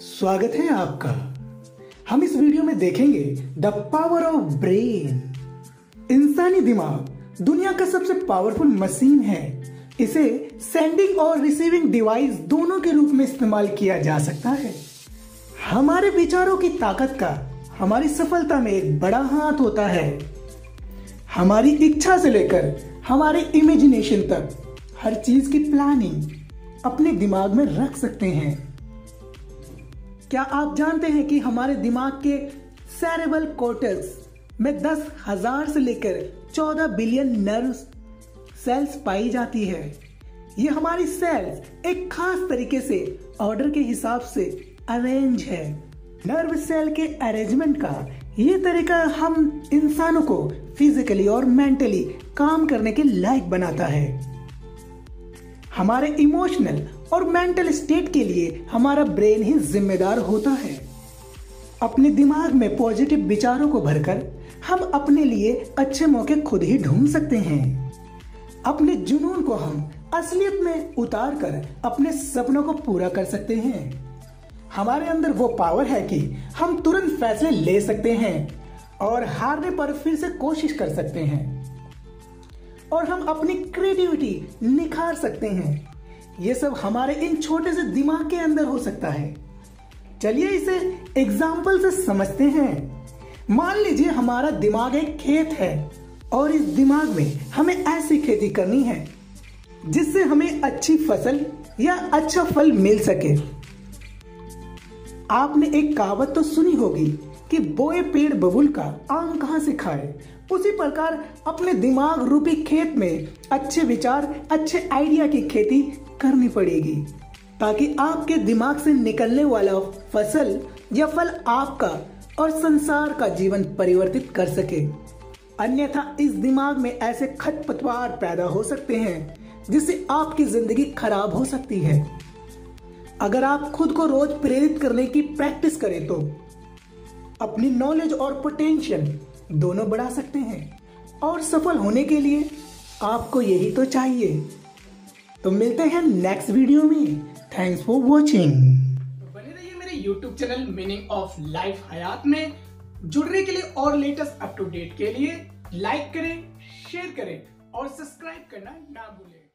स्वागत है आपका। हम इस वीडियो में देखेंगे द पावर ऑफ़ ब्रेन। इंसानी दिमाग दुनिया का सबसे पावरफुल मशीन है। इसे सेंडिंग और रिसीविंग डिवाइस दोनों के रूप में इस्तेमाल किया जा सकता है। हमारे विचारों की ताकत का हमारी सफलता में एक बड़ा हाथ होता है। हमारी इच्छा से लेकर हमारे इमेजिनेशन तक हर चीज़ की प्लानिंग अपने दिमाग में रख सकते हैं। क्या आप जानते हैं कि हमारे दिमाग के सेरेबल कोर्टेक्स में दस हज़ार से लेकर चौदह बिलियन नर्व सेल्स पाई जाती है? ये हमारी सेल्स एक खास तरीके से ऑर्डर के हिसाब से अरेंज है। नर्व सेल के अरेंजमेंट का ये तरीका हम इंसानों को फिजिकली और मेंटली काम करने के लायक बनाता है। हमारे इमोशनल और मेंटल स्टेट के लिए हमारा ब्रेन ही जिम्मेदार होता है। अपने दिमाग में पॉजिटिव विचारों को भरकर हम अपने लिए अच्छे मौके खुद ही ढूंढ सकते हैं। अपने जुनून को हम असलियत में उतार कर अपने सपनों को पूरा कर सकते हैं। हमारे अंदर वो पावर है कि हम तुरंत फैसले ले सकते हैं और हारने पर फिर से कोशिश कर सकते हैं। और हम अपनी क्रिएटिविटी निखार सकते हैं। ये सब हमारे इन छोटे से दिमाग के अंदर हो सकता है। चलिए इसे एग्ज़ाम्पल से समझते हैं। मान लीजिए हमारा दिमाग एक खेत है और इस दिमाग में हमें ऐसी खेती करनी है, जिससे हमें अच्छी फ़सल या अच्छा फल मिल सके। आपने एक कहावत तो सुनी होगी कि बोए पेड़ बबुल का आम कहाँ से खाए? उसी प्रकार अपने दिमाग रूपी खेत में अच्छे विचार, अच्छे आइडिया की खेती करनी पड़ेगी, ताकि आपके दिमाग से निकलने वाला फ़सल या फल आपका और संसार का जीवन परिवर्तित कर सके। अन्यथा इस दिमाग में ऐसे खतपतवार पैदा हो सकते हैं, जिससे आपकी ज़िंदगी खराब हो सकती है। अगर आप खुद को रोज प्रेरित करने की प्रैक्टिस करें तो अपनी नॉलेज और पोटेंशियल दोनों बढ़ा सकते हैं। और सफल होने के लिए आपको यही तो चाहिए। तो मिलते हैं नेक्स्ट वीडियो में। थैंक्स फॉर वॉचिंग बने रहिए मेरे YouTube channel meaning of life Hayat में। जुड़ने के लिए और लेटेस्ट अप टू डेट के लिए लाइक करें शेयर करें और सब्सक्राइब करना ना भूलें।